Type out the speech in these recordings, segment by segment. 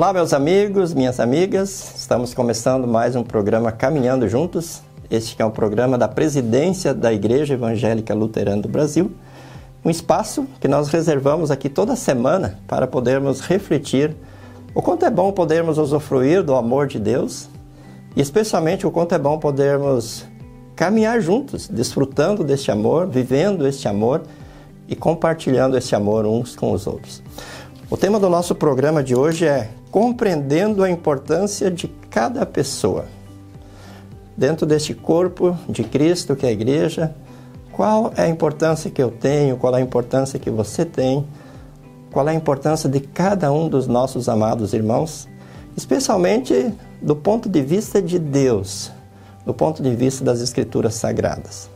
Olá, meus amigos, minhas amigas. Estamos começando mais um programa Caminhando Juntos. Este é um programa da presidência da Igreja Evangélica Luterana do Brasil. Um espaço que nós reservamos aqui toda semana para podermos refletir o quanto é bom podermos usufruir do amor de Deus e especialmente o quanto é bom podermos caminhar juntos, desfrutando deste amor, vivendo este amor e compartilhando esse amor uns com os outros. O tema do nosso programa de hoje é compreendendo a importância de cada pessoa. Dentro deste corpo de Cristo, que é a igreja, qual é a importância que eu tenho, qual é a importância que você tem, qual é a importância de cada um dos nossos amados irmãos, especialmente do ponto de vista de Deus, do ponto de vista das Escrituras Sagradas.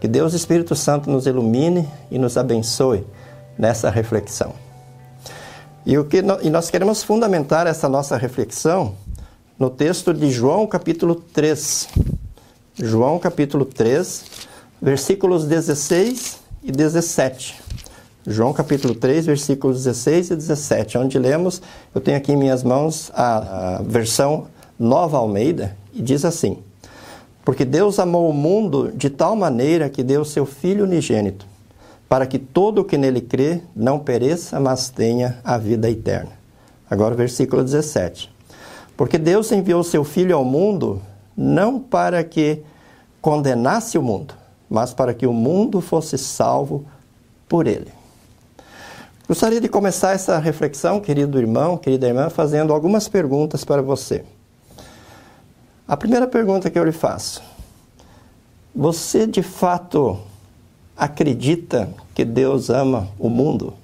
Que Deus Espírito Santo nos ilumine e nos abençoe nessa reflexão. E, o que e nós queremos fundamentar essa nossa reflexão no texto de João capítulo 3. João capítulo 3, versículos 16 e 17. João capítulo 3, versículos 16 e 17, onde lemos, eu tenho aqui em minhas mãos a, a versão Nova Almeida, e diz assim: Porque Deus amou o mundo de tal maneira que deu seu Filho unigênito para que todo o que nele crê não pereça, mas tenha a vida eterna. Agora o versículo 17. Porque Deus enviou seu Filho ao mundo não para que condenasse o mundo, mas para que o mundo fosse salvo por ele. Gostaria de começar essa reflexão, querido irmão, querida irmã, fazendo algumas perguntas para você. A primeira pergunta que eu lhe faço: Você de fato acredita que Deus ama o mundo?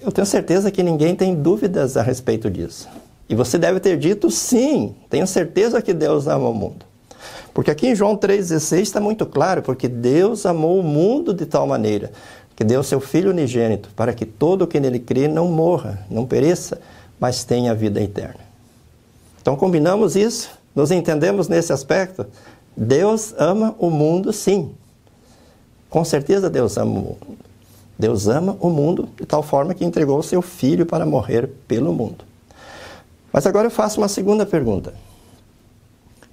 Eu tenho certeza que ninguém tem dúvidas a respeito disso. E você deve ter dito sim, tenho certeza que Deus ama o mundo. Porque aqui em João 3,16 está muito claro, porque Deus amou o mundo de tal maneira que deu seu Filho unigênito para que todo o que nele crê não morra, não pereça, mas tenha vida eterna. Então combinamos isso? Nos entendemos nesse aspecto? Deus ama o mundo, sim. Com certeza Deus ama o mundo. Deus ama o mundo de tal forma que entregou o seu filho para morrer pelo mundo. Mas agora eu faço uma segunda pergunta.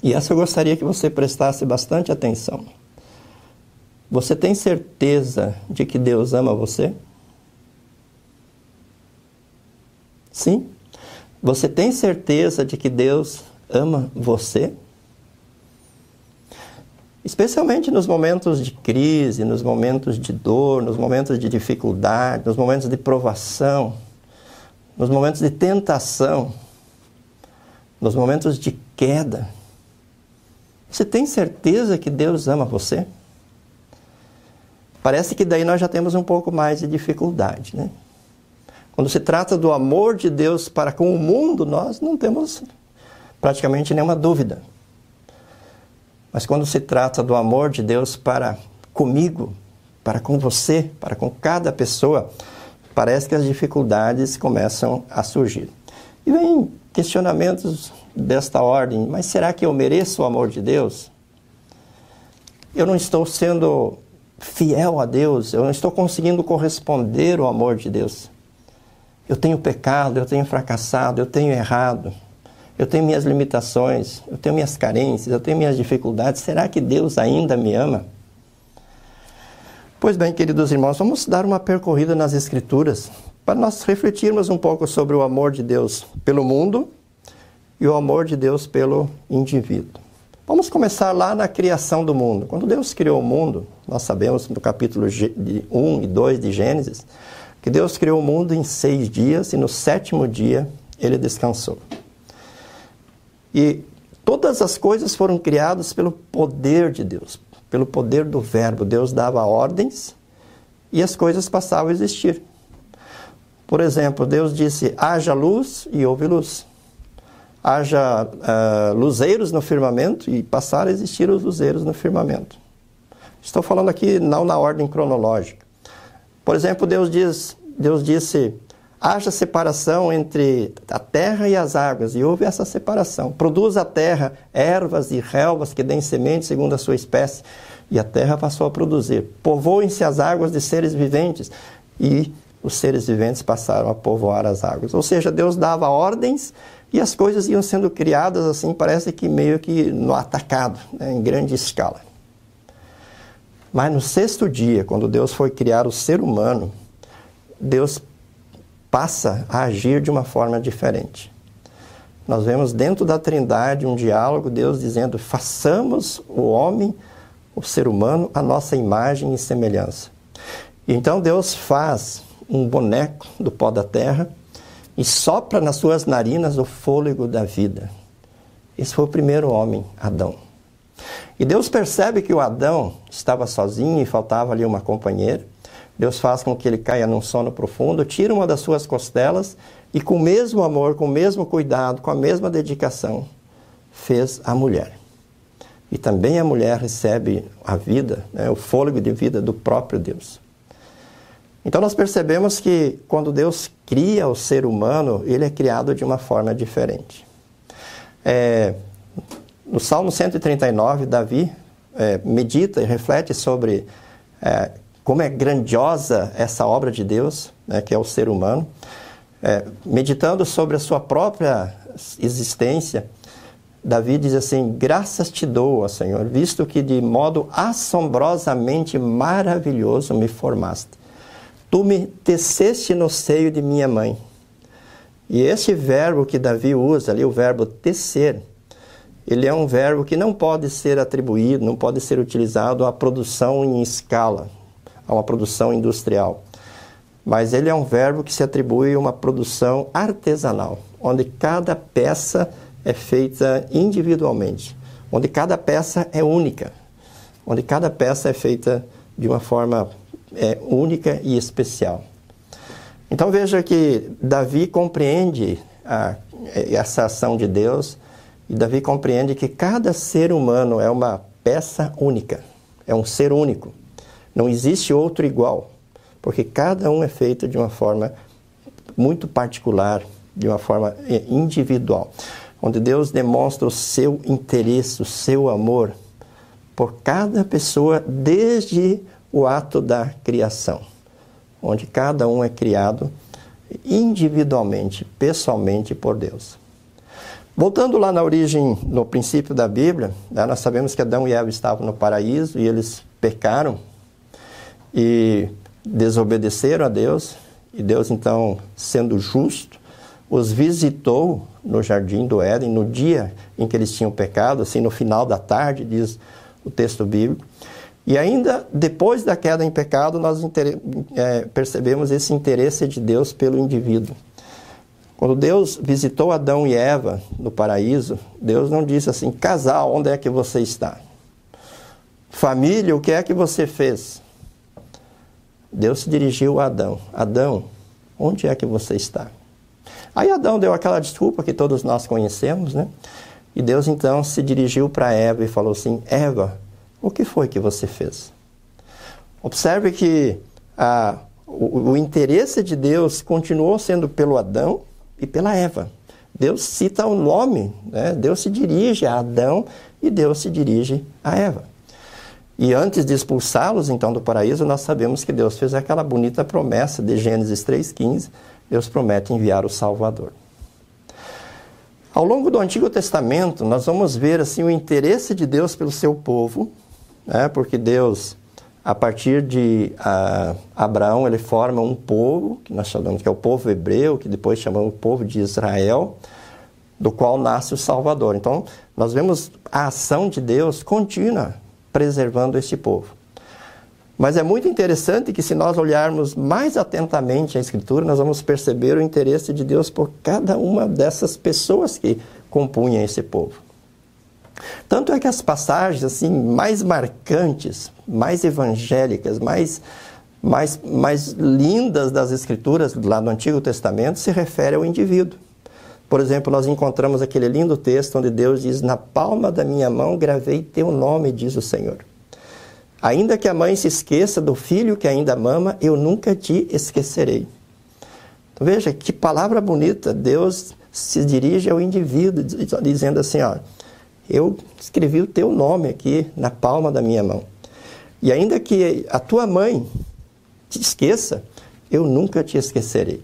E essa eu gostaria que você prestasse bastante atenção. Você tem certeza de que Deus ama você? Sim? Você tem certeza de que Deus ama você? Especialmente nos momentos de crise, nos momentos de dor, nos momentos de dificuldade, nos momentos de provação, nos momentos de tentação, nos momentos de queda. Você tem certeza que Deus ama você? Parece que daí nós já temos um pouco mais de dificuldade, né? Quando se trata do amor de Deus para com o mundo, nós não temos praticamente nenhuma dúvida. Mas quando se trata do amor de Deus para comigo, para com você, para com cada pessoa, parece que as dificuldades começam a surgir. E vem questionamentos desta ordem: mas será que eu mereço o amor de Deus? Eu não estou sendo fiel a Deus, eu não estou conseguindo corresponder ao amor de Deus. Eu tenho pecado, eu tenho fracassado, eu tenho errado. Eu tenho minhas limitações, eu tenho minhas carências, eu tenho minhas dificuldades. Será que Deus ainda me ama? Pois bem, queridos irmãos, vamos dar uma percorrida nas Escrituras para nós refletirmos um pouco sobre o amor de Deus pelo mundo e o amor de Deus pelo indivíduo. Vamos começar lá na criação do mundo. Quando Deus criou o mundo, nós sabemos no capítulo 1 e 2 de Gênesis, que Deus criou o mundo em seis dias e no sétimo dia ele descansou. E todas as coisas foram criadas pelo poder de Deus, pelo poder do Verbo. Deus dava ordens e as coisas passavam a existir. Por exemplo, Deus disse: haja luz e houve luz. Haja uh, luzeiros no firmamento e passaram a existir os luzeiros no firmamento. Estou falando aqui não na ordem cronológica. Por exemplo, Deus, diz, Deus disse: haja separação entre a terra e as águas, e houve essa separação. Produz a terra ervas e relvas que deem semente segundo a sua espécie, e a terra passou a produzir. Povoem-se as águas de seres viventes, e os seres viventes passaram a povoar as águas. Ou seja, Deus dava ordens e as coisas iam sendo criadas assim, parece que meio que no atacado, né, em grande escala. Mas no sexto dia, quando Deus foi criar o ser humano, Deus passa a agir de uma forma diferente. Nós vemos dentro da Trindade um diálogo, Deus dizendo: façamos o homem, o ser humano, a nossa imagem e semelhança. Então Deus faz um boneco do pó da terra e sopra nas suas narinas o fôlego da vida. Esse foi o primeiro homem, Adão. E Deus percebe que o Adão estava sozinho e faltava ali uma companheira. Deus faz com que ele caia num sono profundo, tira uma das suas costelas e, com o mesmo amor, com o mesmo cuidado, com a mesma dedicação, fez a mulher. E também a mulher recebe a vida, né, o fôlego de vida do próprio Deus. Então nós percebemos que quando Deus cria o ser humano, ele é criado de uma forma diferente. É, no Salmo 139, Davi é, medita e reflete sobre é, como é grandiosa essa obra de Deus, né, que é o ser humano. É, meditando sobre a sua própria existência, Davi diz assim: Graças te dou, Senhor, visto que de modo assombrosamente maravilhoso me formaste Tu me teceste no seio de minha mãe. E esse verbo que Davi usa ali, o verbo tecer, ele é um verbo que não pode ser atribuído, não pode ser utilizado à produção em escala, a uma produção industrial. Mas ele é um verbo que se atribui a uma produção artesanal, onde cada peça é feita individualmente, onde cada peça é única, onde cada peça é feita de uma forma é, única e especial. Então veja que Davi compreende a, essa ação de Deus e Davi compreende que cada ser humano é uma peça única, é um ser único. Não existe outro igual, porque cada um é feito de uma forma muito particular, de uma forma é, individual, onde Deus demonstra o seu interesse, o seu amor por cada pessoa desde o ato da criação, onde cada um é criado individualmente, pessoalmente por Deus. Voltando lá na origem, no princípio da Bíblia, nós sabemos que Adão e Eva estavam no paraíso e eles pecaram e desobedeceram a Deus, e Deus, então, sendo justo, os visitou no jardim do Éden no dia em que eles tinham pecado, assim, no final da tarde, diz o texto bíblico. E ainda depois da queda em pecado, nós é, percebemos esse interesse de Deus pelo indivíduo. Quando Deus visitou Adão e Eva no paraíso, Deus não disse assim: casal, onde é que você está? Família, o que é que você fez? Deus se dirigiu a Adão: Adão, onde é que você está? Aí Adão deu aquela desculpa que todos nós conhecemos, né? E Deus então se dirigiu para Eva e falou assim: Eva, o que foi que você fez? Observe que o, o interesse de Deus continuou sendo pelo Adão e pela Eva. Deus cita o nome, né? Deus se dirige a Adão e Deus se dirige a Eva. E antes de expulsá-los então do paraíso, nós sabemos que Deus fez aquela bonita promessa de Gênesis 3,15: Deus promete enviar o Salvador. Ao longo do Antigo Testamento, nós vamos ver assim o interesse de Deus pelo seu povo né? porque Deus, a partir de Abraão, ele forma um povo, que nós chamamos que é o povo hebreu, que depois chamamos o povo de Israel, do qual nasce o Salvador. Então, nós vemos a ação de Deus contínua preservando este povo. Mas é muito interessante que, se nós olharmos mais atentamente a Escritura, nós vamos perceber o interesse de Deus por cada uma dessas pessoas que compunham esse povo. Tanto é que as passagens assim mais marcantes, mais evangélicas, mais, mais, mais lindas das Escrituras lá no Antigo Testamento se refere ao indivíduo. Por exemplo, nós encontramos aquele lindo texto onde Deus diz: Na palma da minha mão gravei teu nome, diz o Senhor. Ainda que a mãe se esqueça do filho que ainda mama, eu nunca te esquecerei. Então, veja que palavra bonita. Deus se dirige ao indivíduo, dizendo assim: ó, eu escrevi o teu nome aqui na palma da minha mão. E ainda que a tua mãe te esqueça, eu nunca te esquecerei.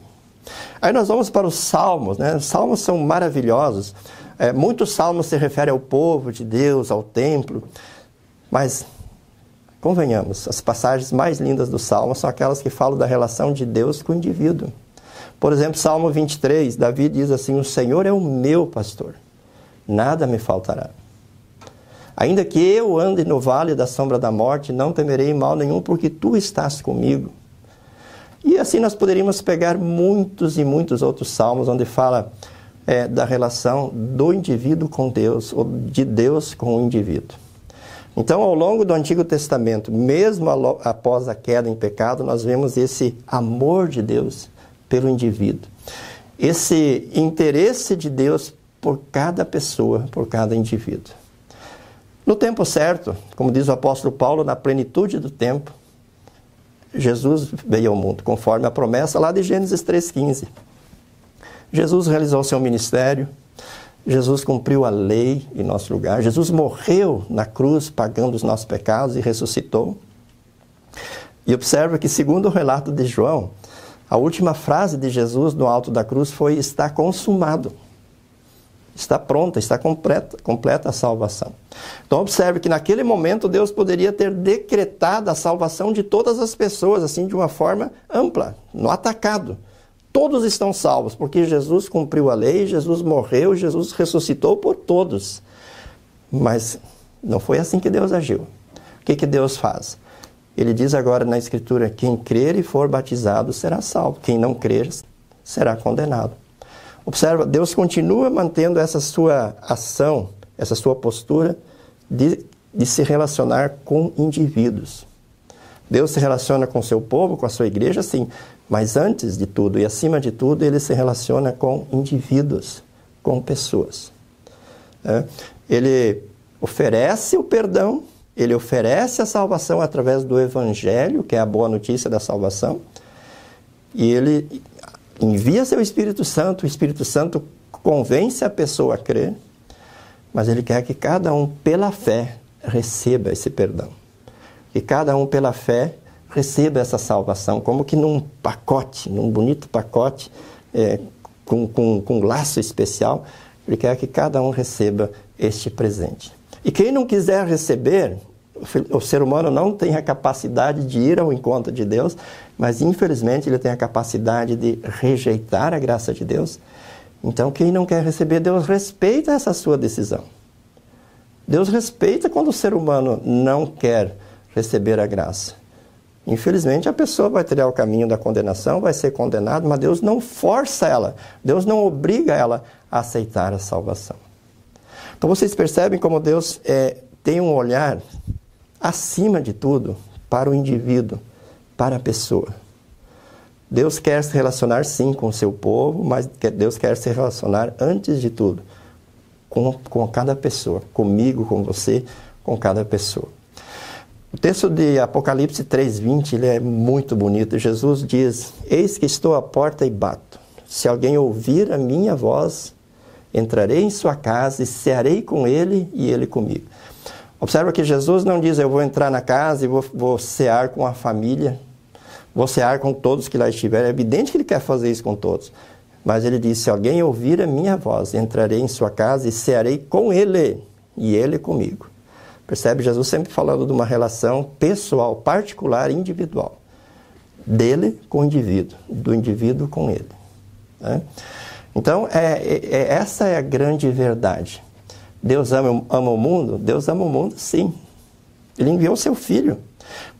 Aí nós vamos para os salmos, né? Os salmos são maravilhosos. É, muitos salmos se referem ao povo de Deus, ao templo, mas convenhamos, as passagens mais lindas do salmo são aquelas que falam da relação de Deus com o indivíduo. Por exemplo, Salmo 23, Davi diz assim: O Senhor é o meu pastor, nada me faltará. Ainda que eu ande no vale da sombra da morte, não temerei mal nenhum, porque tu estás comigo. E assim nós poderíamos pegar muitos e muitos outros salmos onde fala é, da relação do indivíduo com Deus, ou de Deus com o indivíduo. Então, ao longo do Antigo Testamento, mesmo após a queda em pecado, nós vemos esse amor de Deus pelo indivíduo, esse interesse de Deus por cada pessoa, por cada indivíduo. No tempo certo, como diz o apóstolo Paulo, na plenitude do tempo, Jesus veio ao mundo, conforme a promessa lá de Gênesis 3,15. Jesus realizou seu ministério, Jesus cumpriu a lei em nosso lugar, Jesus morreu na cruz pagando os nossos pecados e ressuscitou. E observa que, segundo o relato de João, a última frase de Jesus no alto da cruz foi: Está consumado. Está pronta, está completa, completa a salvação. Então observe que naquele momento Deus poderia ter decretado a salvação de todas as pessoas, assim, de uma forma ampla, no atacado. Todos estão salvos, porque Jesus cumpriu a lei, Jesus morreu, Jesus ressuscitou por todos. Mas não foi assim que Deus agiu. O que, que Deus faz? Ele diz agora na Escritura: quem crer e for batizado será salvo, quem não crer será condenado. Observa, Deus continua mantendo essa sua ação, essa sua postura de, de se relacionar com indivíduos. Deus se relaciona com seu povo, com a sua igreja, sim, mas antes de tudo e acima de tudo, ele se relaciona com indivíduos, com pessoas. É? Ele oferece o perdão, ele oferece a salvação através do Evangelho, que é a boa notícia da salvação, e ele envia seu Espírito Santo, o Espírito Santo convence a pessoa a crer, mas ele quer que cada um, pela fé, receba esse perdão. Que cada um, pela fé, receba essa salvação, como que num pacote, num bonito pacote, é, com, com, com um laço especial, ele quer que cada um receba este presente. E quem não quiser receber, o ser humano não tem a capacidade de ir ao encontro de Deus, mas infelizmente ele tem a capacidade de rejeitar a graça de Deus. Então, quem não quer receber, Deus respeita essa sua decisão. Deus respeita quando o ser humano não quer receber a graça. Infelizmente, a pessoa vai trilhar o caminho da condenação, vai ser condenada, mas Deus não força ela, Deus não obriga ela a aceitar a salvação. Então, vocês percebem como Deus é, tem um olhar acima de tudo, para o indivíduo, para a pessoa. Deus quer se relacionar sim com o seu povo, mas Deus quer se relacionar antes de tudo com, com cada pessoa, comigo, com você, com cada pessoa. O texto de Apocalipse 3:20, ele é muito bonito. Jesus diz: "Eis que estou à porta e bato. Se alguém ouvir a minha voz, entrarei em sua casa e cearei com ele e ele comigo." Observa que Jesus não diz, eu vou entrar na casa e vou, vou cear com a família, vou cear com todos que lá estiverem. É evidente que ele quer fazer isso com todos. Mas ele diz, se alguém ouvir a minha voz, entrarei em sua casa e cearei com ele, e ele comigo. Percebe? Jesus sempre falando de uma relação pessoal, particular, individual. Dele com o indivíduo, do indivíduo com ele. Né? Então, é, é, é essa é a grande verdade. Deus ama, ama o mundo? Deus ama o mundo, sim. Ele enviou seu filho.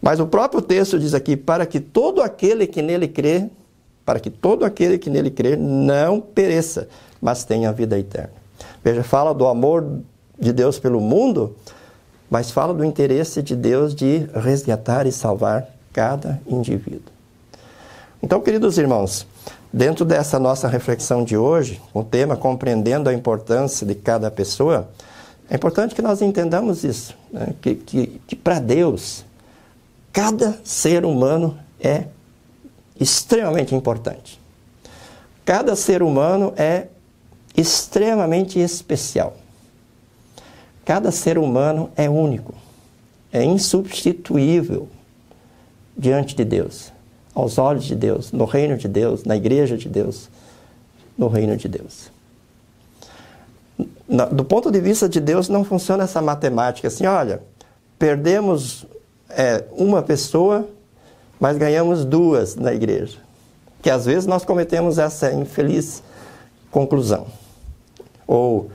Mas o próprio texto diz aqui: para que todo aquele que nele crê, para que todo aquele que nele crê não pereça, mas tenha a vida eterna. Veja, fala do amor de Deus pelo mundo, mas fala do interesse de Deus de resgatar e salvar cada indivíduo. Então, queridos irmãos, Dentro dessa nossa reflexão de hoje, o tema compreendendo a importância de cada pessoa, é importante que nós entendamos isso, né? que, que, que para Deus, cada ser humano é extremamente importante. Cada ser humano é extremamente especial. Cada ser humano é único, é insubstituível diante de Deus. Aos olhos de Deus, no reino de Deus, na igreja de Deus, no reino de Deus. Do ponto de vista de Deus, não funciona essa matemática assim, olha, perdemos é, uma pessoa, mas ganhamos duas na igreja. Que às vezes nós cometemos essa infeliz conclusão, ou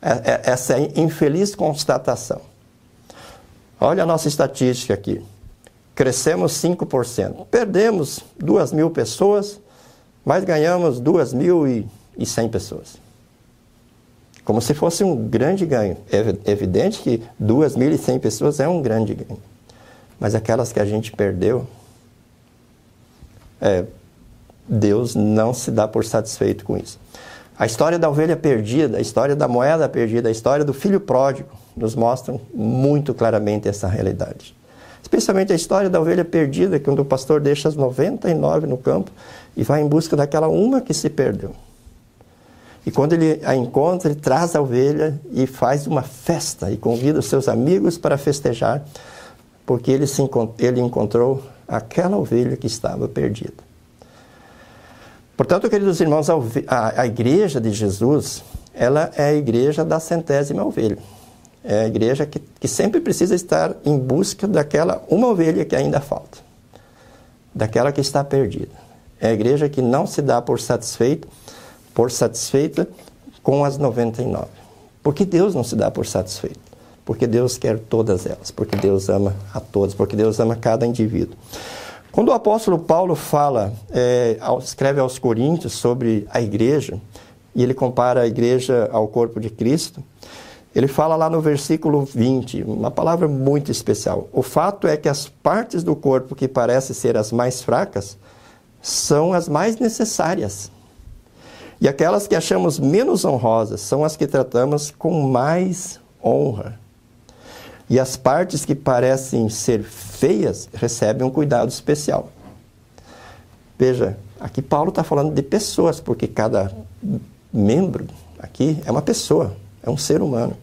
é, é, essa infeliz constatação. Olha a nossa estatística aqui. Crescemos 5%. Perdemos 2 mil pessoas, mas ganhamos 2.100 pessoas. Como se fosse um grande ganho. É evidente que 2.100 pessoas é um grande ganho. Mas aquelas que a gente perdeu, é, Deus não se dá por satisfeito com isso. A história da ovelha perdida, a história da moeda perdida, a história do filho pródigo nos mostram muito claramente essa realidade. Especialmente a história da ovelha perdida, quando o pastor deixa as 99 no campo e vai em busca daquela uma que se perdeu. E quando ele a encontra, ele traz a ovelha e faz uma festa e convida os seus amigos para festejar, porque ele, se, ele encontrou aquela ovelha que estava perdida. Portanto, queridos irmãos, a, a igreja de Jesus, ela é a igreja da centésima ovelha. É a igreja que, que sempre precisa estar em busca daquela uma ovelha que ainda falta, daquela que está perdida. É a igreja que não se dá por satisfeito, por satisfeita com as 99. Porque Deus não se dá por satisfeito. Porque Deus quer todas elas, porque Deus ama a todos, porque Deus ama cada indivíduo. Quando o apóstolo Paulo fala, é, escreve aos Coríntios sobre a igreja, e ele compara a igreja ao corpo de Cristo, ele fala lá no versículo 20, uma palavra muito especial. O fato é que as partes do corpo que parecem ser as mais fracas são as mais necessárias. E aquelas que achamos menos honrosas são as que tratamos com mais honra. E as partes que parecem ser feias recebem um cuidado especial. Veja, aqui Paulo está falando de pessoas, porque cada membro aqui é uma pessoa, é um ser humano.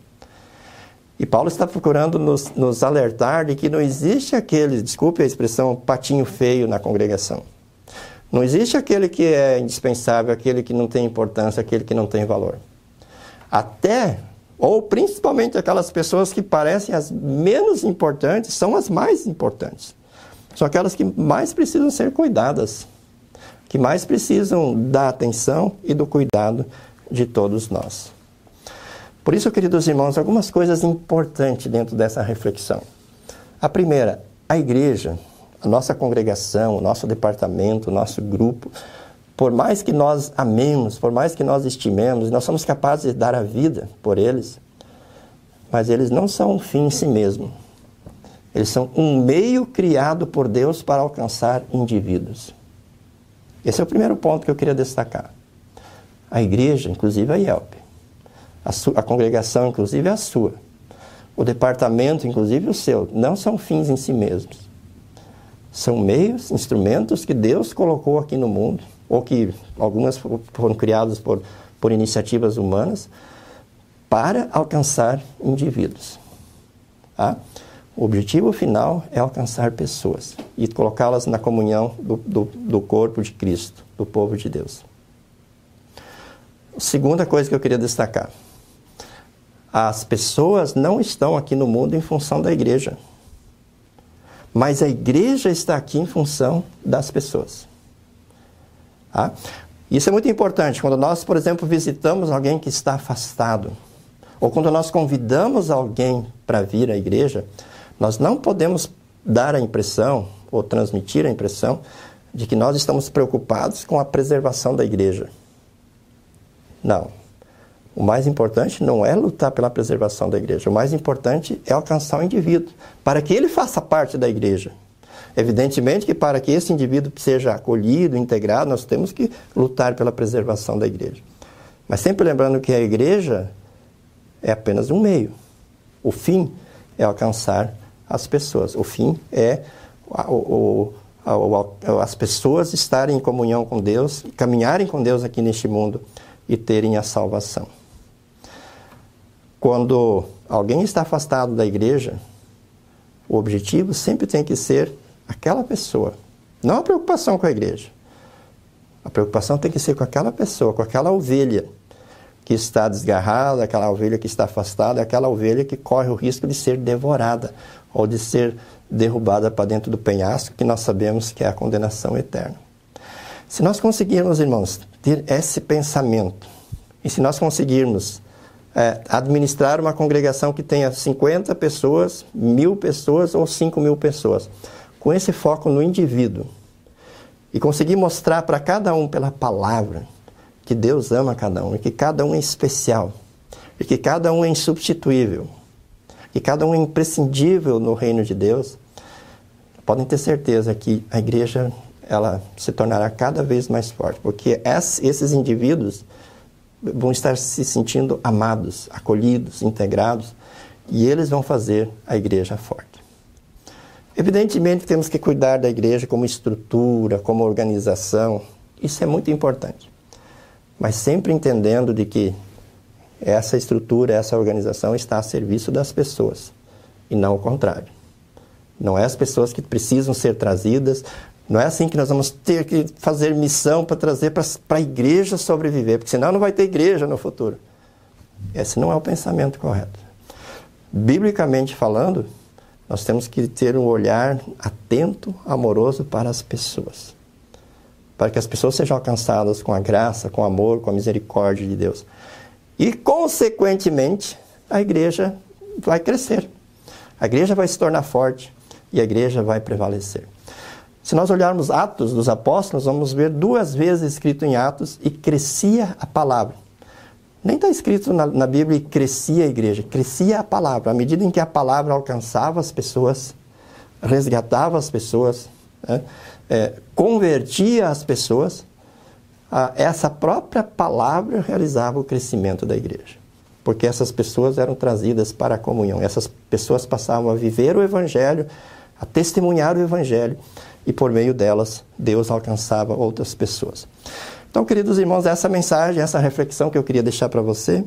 E Paulo está procurando nos, nos alertar de que não existe aquele, desculpe a expressão, patinho feio na congregação. Não existe aquele que é indispensável, aquele que não tem importância, aquele que não tem valor. Até ou principalmente aquelas pessoas que parecem as menos importantes são as mais importantes. São aquelas que mais precisam ser cuidadas, que mais precisam da atenção e do cuidado de todos nós. Por isso, queridos irmãos, algumas coisas importantes dentro dessa reflexão. A primeira, a igreja, a nossa congregação, o nosso departamento, o nosso grupo, por mais que nós amemos, por mais que nós estimemos, nós somos capazes de dar a vida por eles, mas eles não são um fim em si mesmo. Eles são um meio criado por Deus para alcançar indivíduos. Esse é o primeiro ponto que eu queria destacar. A igreja, inclusive a IELP, a, a congregação, inclusive a sua, o departamento, inclusive o seu, não são fins em si mesmos. São meios, instrumentos que Deus colocou aqui no mundo ou que algumas foram criadas por, por iniciativas humanas, para alcançar indivíduos. Tá? O objetivo final é alcançar pessoas e colocá-las na comunhão do, do, do, corpo de Cristo, do povo de Deus. Segunda coisa que eu queria destacar: as pessoas não estão aqui no mundo em função da igreja, mas a igreja está aqui em função das pessoas. Tá? Isso é muito importante. Quando nós, por exemplo, visitamos alguém que está afastado, ou quando nós convidamos alguém para vir à igreja, nós não podemos dar a impressão ou transmitir a impressão de que nós estamos preocupados com a preservação da igreja. Não. O mais importante não é lutar pela preservação da igreja. O mais importante é alcançar o indivíduo, para que ele faça parte da igreja. Evidentemente que para que esse indivíduo seja acolhido, integrado, nós temos que lutar pela preservação da igreja. Mas sempre lembrando que a igreja é apenas um meio. O fim é alcançar as pessoas. O fim é o, o, as pessoas estarem em comunhão com Deus, caminharem com Deus aqui neste mundo e terem a salvação. Quando alguém está afastado da igreja, o objetivo sempre tem que ser aquela pessoa Não a preocupação com a igreja. A preocupação tem que ser com aquela pessoa, com aquela ovelha que está desgarrada, aquela ovelha que está afastada, aquela ovelha que corre o risco de ser devorada ou de ser derrubada para dentro do penhasco, que nós sabemos que é a condenação eterna. Se nós conseguirmos, irmãos, ter esse pensamento, e se nós conseguirmos é, administrar uma congregação que tenha 50 pessoas, mil pessoas ou 5 mil pessoas, com esse foco no indivíduo, e conseguir mostrar para cada um pela palavra que Deus ama cada um, e que cada um é especial, e que cada um é insubstituível, que cada um é imprescindível no reino de Deus, podem ter certeza que a igreja ela se tornará cada vez mais forte, porque esses indivíduos vão estar se sentindo amados, acolhidos, integrados, e eles vão fazer a igreja forte. Evidentemente, temos que cuidar da igreja como estrutura, como organização, isso é muito importante. Mas sempre entendendo de que essa estrutura, essa organização está a serviço das pessoas e não o contrário. Não é as pessoas que precisam ser trazidas, não é assim que nós vamos ter que fazer missão para trazer para a igreja sobreviver, porque senão não vai ter igreja no futuro. Esse não é o pensamento correto. Biblicamente falando, nós temos que ter um olhar atento, amoroso para as pessoas. Para que as pessoas sejam alcançadas com a graça, com o amor, com a misericórdia de Deus. E, consequentemente, a igreja vai crescer. A igreja vai se tornar forte e a igreja vai prevalecer. Se nós olharmos Atos dos Apóstolos, vamos ver duas vezes escrito em Atos e crescia a palavra. Nem está escrito na, na, Bíblia crescia a igreja, crescia a palavra. À medida em que a palavra alcançava as pessoas, resgatava as pessoas, né, é, convertia as pessoas, a, essa própria palavra realizava o crescimento da igreja. Porque essas pessoas eram trazidas para a comunhão, essas pessoas passavam a viver o Evangelho, a testemunhar o Evangelho e por meio delas Deus alcançava outras pessoas. Então, queridos irmãos, essa mensagem, essa reflexão que eu queria deixar para você,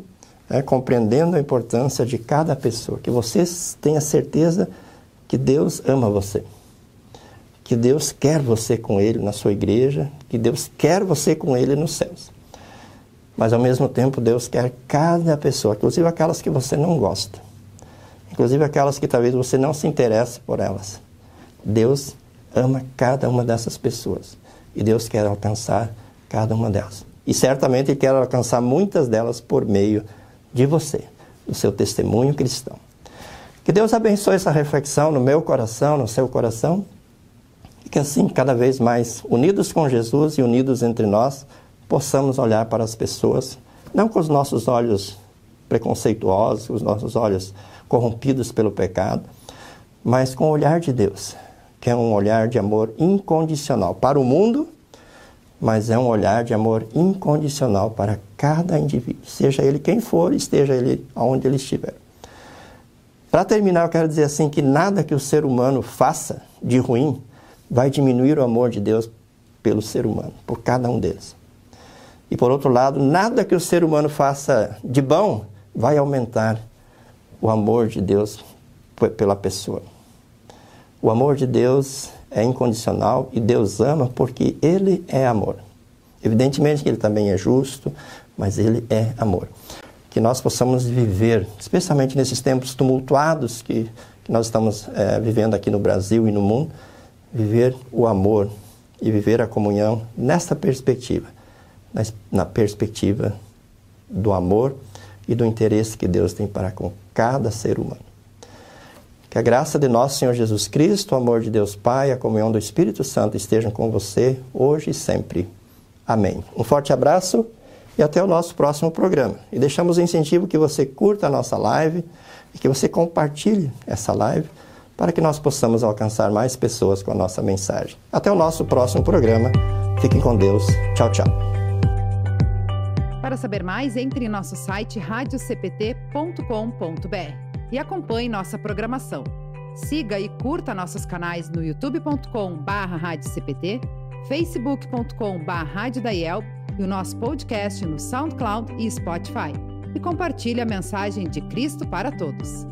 é, compreendendo a importância de cada pessoa, que você tenha certeza que Deus ama você, que Deus quer você com Ele na sua igreja, que Deus quer você com Ele nos céus. Mas ao mesmo tempo, Deus quer cada pessoa, inclusive aquelas que você não gosta, inclusive aquelas que talvez você não se interesse por elas. Deus ama cada uma dessas pessoas. E Deus quer alcançar cada uma delas. E certamente Ele quer alcançar muitas delas por meio de você, do seu testemunho cristão. Que Deus abençoe essa reflexão no meu coração, no seu coração. E que assim, cada vez mais unidos com Jesus e unidos entre nós, possamos olhar para as pessoas, não com os nossos olhos preconceituosos, os nossos olhos corrompidos pelo pecado, mas com o olhar de Deus, que é um olhar de amor incondicional para o mundo, mas é um olhar de amor incondicional para cada indivíduo, seja ele quem for, esteja ele onde ele estiver. Para terminar, eu quero dizer assim que nada que o ser humano faça de ruim vai diminuir o amor de Deus pelo ser humano, por cada um deles. E por outro lado, nada que o ser humano faça de bom vai aumentar o amor de Deus pela pessoa. O amor de Deus é incondicional e Deus ama porque Ele é amor. Evidentemente que Ele também é justo, mas Ele é amor. Que nós possamos viver, especialmente nesses tempos tumultuados que, que nós estamos é, vivendo aqui no Brasil e no mundo, viver o amor e viver a comunhão nesta perspectiva, na perspectiva do amor e do interesse que Deus tem para com cada ser humano. Que a graça de nosso Senhor Jesus Cristo, o amor de Deus Pai, a comunhão do Espírito Santo estejam com você hoje e sempre. Amém. Um forte abraço e até o nosso próximo programa. E deixamos o incentivo que você curta a nossa live e que você compartilhe essa live para que nós possamos alcançar mais pessoas com a nossa mensagem. Até o nosso próximo programa. Fiquem com Deus. Tchau, tchau. Para saber mais, entre em nosso site radiocpt.com.br e acompanhe nossa programação. Siga e curta nossos canais no youtube.com/radiocpt, facebook.com/radiodaiel e o nosso podcast no SoundCloud e Spotify. E compartilhe a mensagem de Cristo para todos.